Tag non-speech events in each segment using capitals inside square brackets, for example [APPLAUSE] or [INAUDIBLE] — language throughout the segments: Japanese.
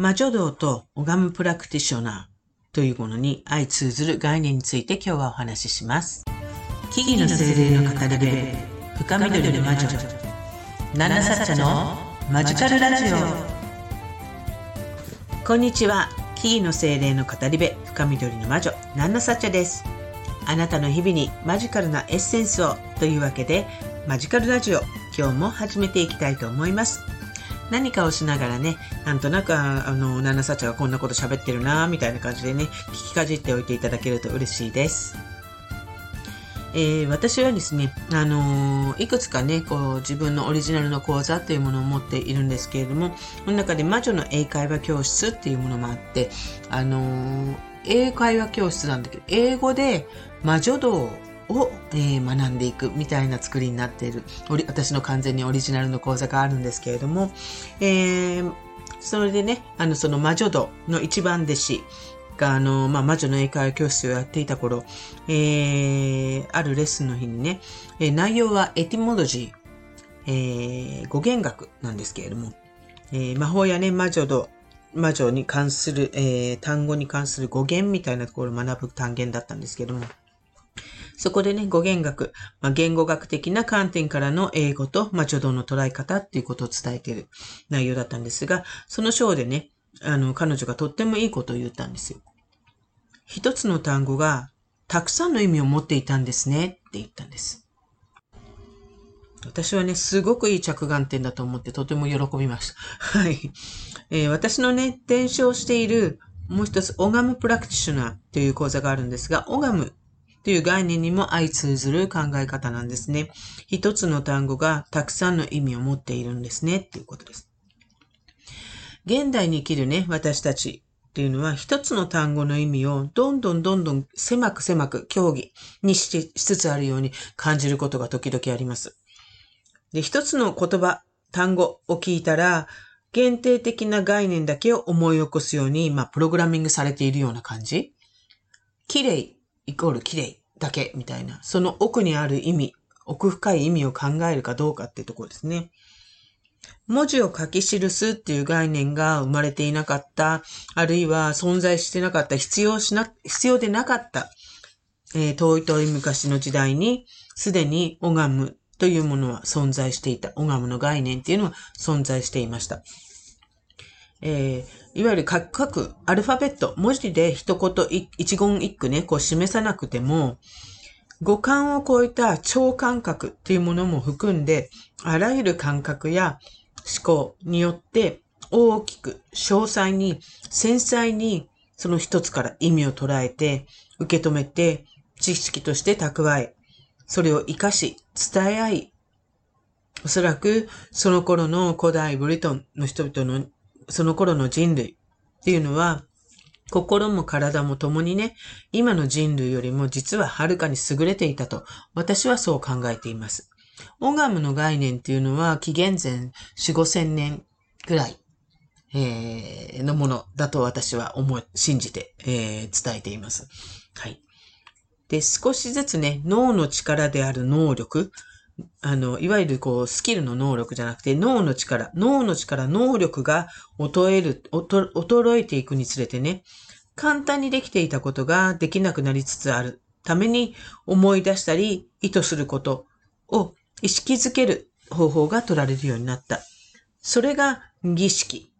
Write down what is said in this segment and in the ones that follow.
魔女道と拝むプラクティショナーというものに相通ずる概念について今日はお話しします。木々の精霊の語り部、深緑の魔女、ナナサッチャのマジカルラジオ。こんにちは。木々の精霊の語り部、深緑の魔女、ナナサッチャです。あなたの日々にマジカルなエッセンスをというわけで、マジカルラジオ、今日も始めていきたいと思います。何かをしながらね、なんとなく、あの、ナナサチャがこんなこと喋ってるなみたいな感じでね、聞きかじっておいていただけると嬉しいです。えー、私はですね、あのー、いくつかね、こう、自分のオリジナルの講座というものを持っているんですけれども、この中で魔女の英会話教室っていうものもあって、あのー、英会話教室なんだけど、英語で魔女道を、えー、学んでいくみたいな作りになっている、私の完全にオリジナルの講座があるんですけれども、えー、それでね、あの、その魔女度の一番弟子が、あの、まあ、魔女の英会話教室をやっていた頃、えー、あるレッスンの日にね、内容はエティモロジー、え、語源学なんですけれども、え、魔法やね、魔女度、魔女に関する、え、単語に関する語源みたいなところを学ぶ単元だったんですけども、そこでね、語源学、まあ、言語学的な観点からの英語と、まあ、助動の捉え方っていうことを伝えている内容だったんですが、その章でね、あの、彼女がとってもいいことを言ったんですよ。一つの単語がたくさんの意味を持っていたんですねって言ったんです。私はね、すごくいい着眼点だと思ってとても喜びました。[LAUGHS] はい。えー、私のね、伝承しているもう一つ、オガムプラクティショナーという講座があるんですが、オガムという概念にも相通ずる考え方なんですね。一つの単語がたくさんの意味を持っているんですねっていうことです。現代に生きるね、私たちっていうのは一つの単語の意味をどんどんどんどん狭く狭く競技にしつつあるように感じることが時々あります。で、一つの言葉、単語を聞いたら、限定的な概念だけを思い起こすように、まあ、プログラミングされているような感じ。綺麗イコール綺麗だけみたいな、その奥にある意味、奥深い意味を考えるかどうかっていうところですね。文字を書き記すっていう概念が生まれていなかった、あるいは存在してなかった、必要しな、必要でなかった、えー、遠い遠い昔の時代に、すでに拝むというものは存在していた。拝むの概念っていうのは存在していました。えー、いわゆる各アルファベット、文字で一言一言一句ね、こう示さなくても、五感を超えた超感覚っていうものも含んで、あらゆる感覚や思考によって大きく、詳細に、繊細にその一つから意味を捉えて、受け止めて、知識として蓄え、それを活かし、伝え合い、おそらくその頃の古代ブリトンの人々のその頃の人類っていうのは、心も体も共にね、今の人類よりも実ははるかに優れていたと、私はそう考えています。オガムの概念っていうのは、紀元前4、5千年ぐらい、えー、のものだと私は思い、信じて、えー、伝えています。はい。で、少しずつね、脳の力である能力、あの、いわゆるこう、スキルの能力じゃなくて、脳の力、脳の力、能力が衰える、衰えていくにつれてね、簡単にできていたことができなくなりつつあるために思い出したり意図することを意識づける方法が取られるようになった。それが儀式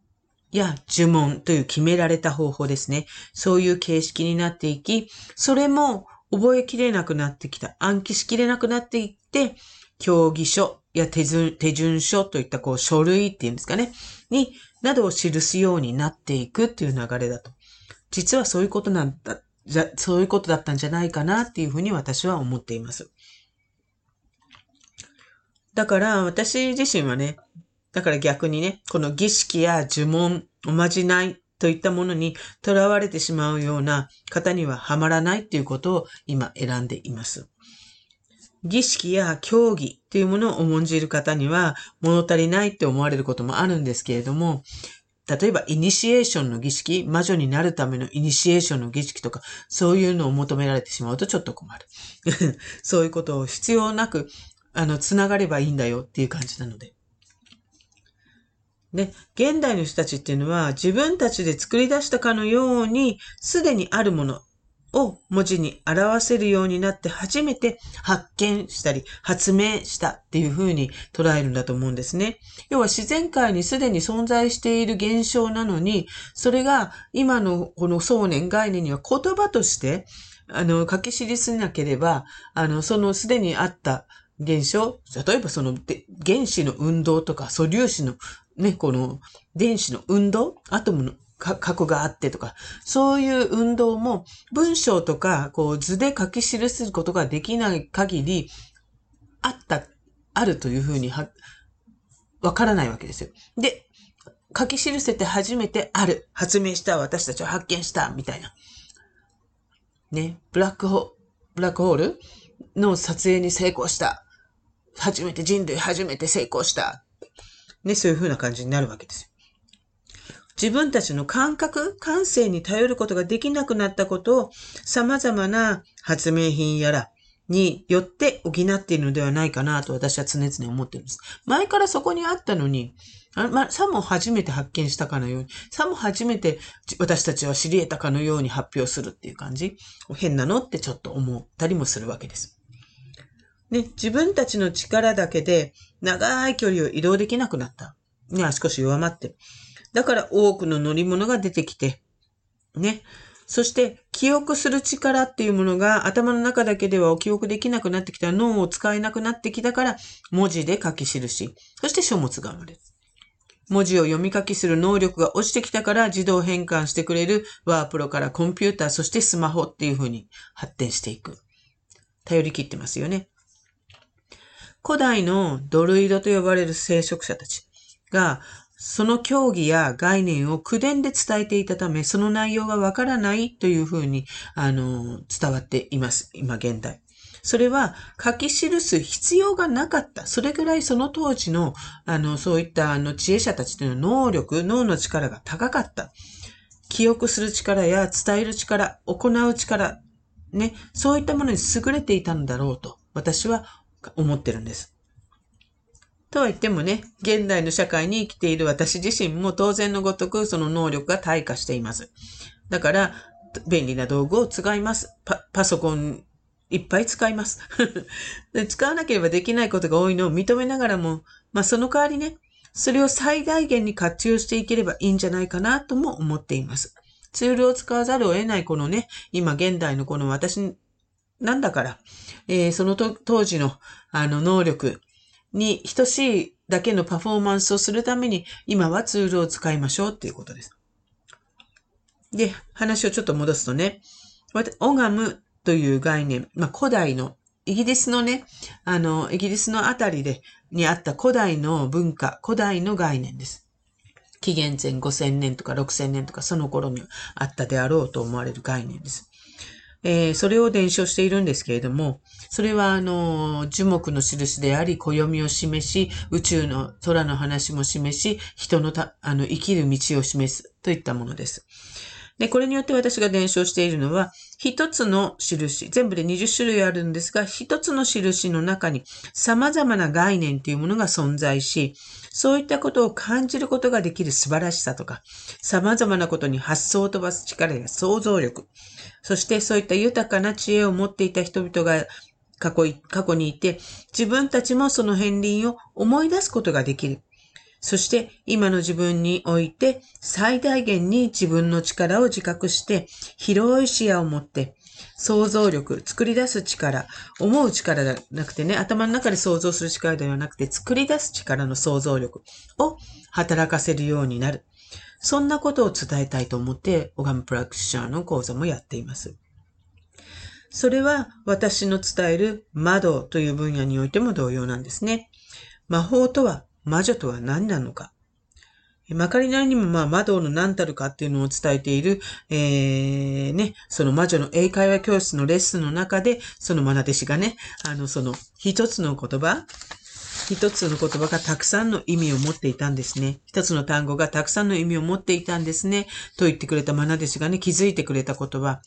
や呪文という決められた方法ですね。そういう形式になっていき、それも覚えきれなくなってきた。暗記しきれなくなっていって、競技書や手順手順書といったこう書類っていうんですかね、に、などを記すようになっていくっていう流れだと。実はそういうことなんだ、そういうことだったんじゃないかなっていうふうに私は思っています。だから私自身はね、だから逆にね、この儀式や呪文、おまじないといったものに囚われてしまうような方にはハマらないっていうことを今選んでいます。儀式や競技というものを重んじる方には物足りないって思われることもあるんですけれども、例えば、イニシエーションの儀式、魔女になるためのイニシエーションの儀式とか、そういうのを求められてしまうとちょっと困る。[LAUGHS] そういうことを必要なく、あの、つながればいいんだよっていう感じなので。ね、現代の人たちっていうのは自分たちで作り出したかのように、すでにあるものを文字に表せるようになって初めて発見したり発明したっていうふうに捉えるんだと思うんですね。要は自然界にすでに存在している現象なのに、それが今のこの想念概念には言葉としてあの、書き記しなければ、あの、そのすでにあった現象、例えばその原子の運動とか素粒子のね、この電子の運動、アトムの核があってとか、そういう運動も文章とかこう図で書き記すことができない限り、あった、あるというふうには、わからないわけですよ。で、書き記せて初めてある、発明した、私たちは発見した、みたいな。ね、ブラックホ、ブラックホールの撮影に成功した。初めて人類初めて成功した。ね、そういう風な感じになるわけですよ。自分たちの感覚、感性に頼ることができなくなったことを様々な発明品やらによって補っているのではないかなと私は常々思っています。前からそこにあったのに、あまさも初めて発見したかのように、さも初めて私たちは知り得たかのように発表するっていう感じ。変なのってちょっと思ったりもするわけです。ね、自分たちの力だけで長い距離を移動できなくなった。ね、足腰弱まってる。だから多くの乗り物が出てきて、ね。そして、記憶する力っていうものが頭の中だけでは記憶できなくなってきた脳を使えなくなってきたから、文字で書き記し、そして書物が生まれる。文字を読み書きする能力が落ちてきたから自動変換してくれるワープロからコンピューター、そしてスマホっていう風に発展していく。頼り切ってますよね。古代のドルイドと呼ばれる聖職者たちが、その教義や概念を口伝で伝えていたため、その内容がわからないというふうに、あの、伝わっています。今現代。それは書き記す必要がなかった。それぐらいその当時の、あの、そういったあの知恵者たちというのは能力、脳の力が高かった。記憶する力や伝える力、行う力、ね、そういったものに優れていたんだろうと、私は思ってるんです。とは言ってもね、現代の社会に生きている私自身も当然のごとくその能力が退化しています。だから、便利な道具を使います。パパソコンいっぱい使います [LAUGHS] で。使わなければできないことが多いのを認めながらも、まあその代わりね、それを最大限に活用していければいいんじゃないかなとも思っています。ツールを使わざるを得ないこのね、今現代のこの私なんだから、えー、その当時のあの能力に等しいだけのパフォーマンスをするために今はツールを使いましょうっていうことです。で、話をちょっと戻すとね、オガムという概念、まあ、古代の、イギリスのね、あの、イギリスのあたりで、にあった古代の文化、古代の概念です。紀元前5000年とか6000年とかその頃にあったであろうと思われる概念です。えー、それを伝承しているんですけれども、それは、あの、樹木の印であり、暦を示し、宇宙の空の話も示し、人のた、あの、生きる道を示すといったものです。で、これによって私が伝承しているのは、一つの印、全部で20種類あるんですが、一つの印の中に様々な概念というものが存在し、そういったことを感じることができる素晴らしさとか、様々なことに発想を飛ばす力や想像力、そしてそういった豊かな知恵を持っていた人々が過去過去にいて、自分たちもその片鱗を思い出すことができる。そして今の自分において最大限に自分の力を自覚して広い視野を持って想像力、作り出す力、思う力ではなくてね、頭の中で想像する力ではなくて作り出す力の想像力を働かせるようになる。そんなことを伝えたいと思って、オガムプラクションの講座もやっています。それは私の伝える窓という分野においても同様なんですね。魔法とは魔女とは何なのか？まかりなりにもまあ魔道の何たるかっていうのを伝えている、えー、ね、その魔女の英会話教室のレッスンの中で、その愛弟子がね、あの、その一つの言葉、一つの言葉がたくさんの意味を持っていたんですね。一つの単語がたくさんの意味を持っていたんですね。と言ってくれた愛弟子がね、気づいてくれた言葉。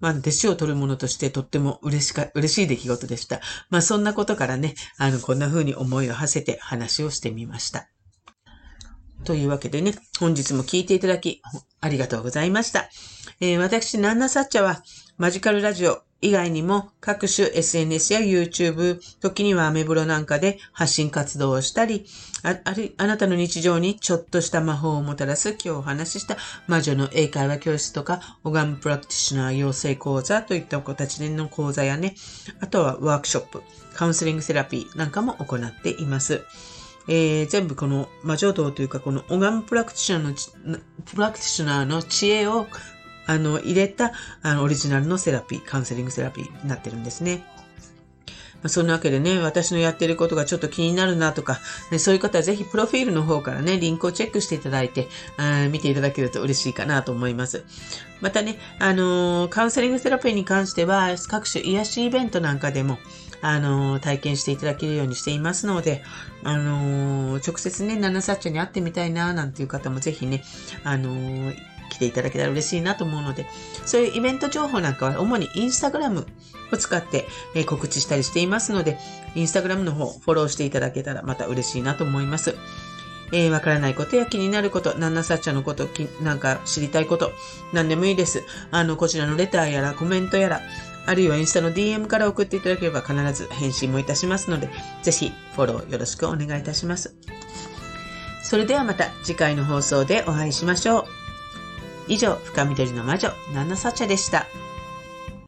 まあ、弟子を取るものとしてとっても嬉しか、嬉しい出来事でした。まあ、そんなことからね、あの、こんな風に思いを馳せて話をしてみました。というわけでね、本日も聞いていただき、ありがとうございました。えー、私、ナンナサッチャは、マジカルラジオ以外にも各種 SNS や YouTube、時にはアメブロなんかで発信活動をしたり、ああなたの日常にちょっとした魔法をもたらす今日お話しした魔女の英会話教室とか、オガムプラクティショナー養成講座といった子たちでの講座やね、あとはワークショップ、カウンセリングセラピーなんかも行っています。えー、全部この魔女道というかこのオガムプラクティショナーの、プラクティショナーの知恵をあの、入れた、あの、オリジナルのセラピー、カウンセリングセラピーになってるんですね。まあ、そんなわけでね、私のやってることがちょっと気になるなとか、ね、そういう方はぜひプロフィールの方からね、リンクをチェックしていただいて、あ見ていただけると嬉しいかなと思います。またね、あのー、カウンセリングセラピーに関しては、各種癒しイベントなんかでも、あのー、体験していただけるようにしていますので、あのー、直接ね、ナナサッチャに会ってみたいな、なんていう方もぜひね、あの来ていただけたら嬉しいなと思うので、そういうイベント情報なんかは主にインスタグラムを使って、え告知したりしていますので、インスタグラムの方フォローしていただけたらまた嬉しいなと思います。えー、わからないことや気になること、ナンナサッチャのこと、なんか知りたいこと、何でもいいです。あの、こちらのレターやらコメントやら、あるいはインスタの DM から送っていただければ必ず返信もいたしますので、ぜひフォローよろしくお願いいたします。それではまた次回の放送でお会いしましょう。以上、深緑の魔女、ナナサチャでした。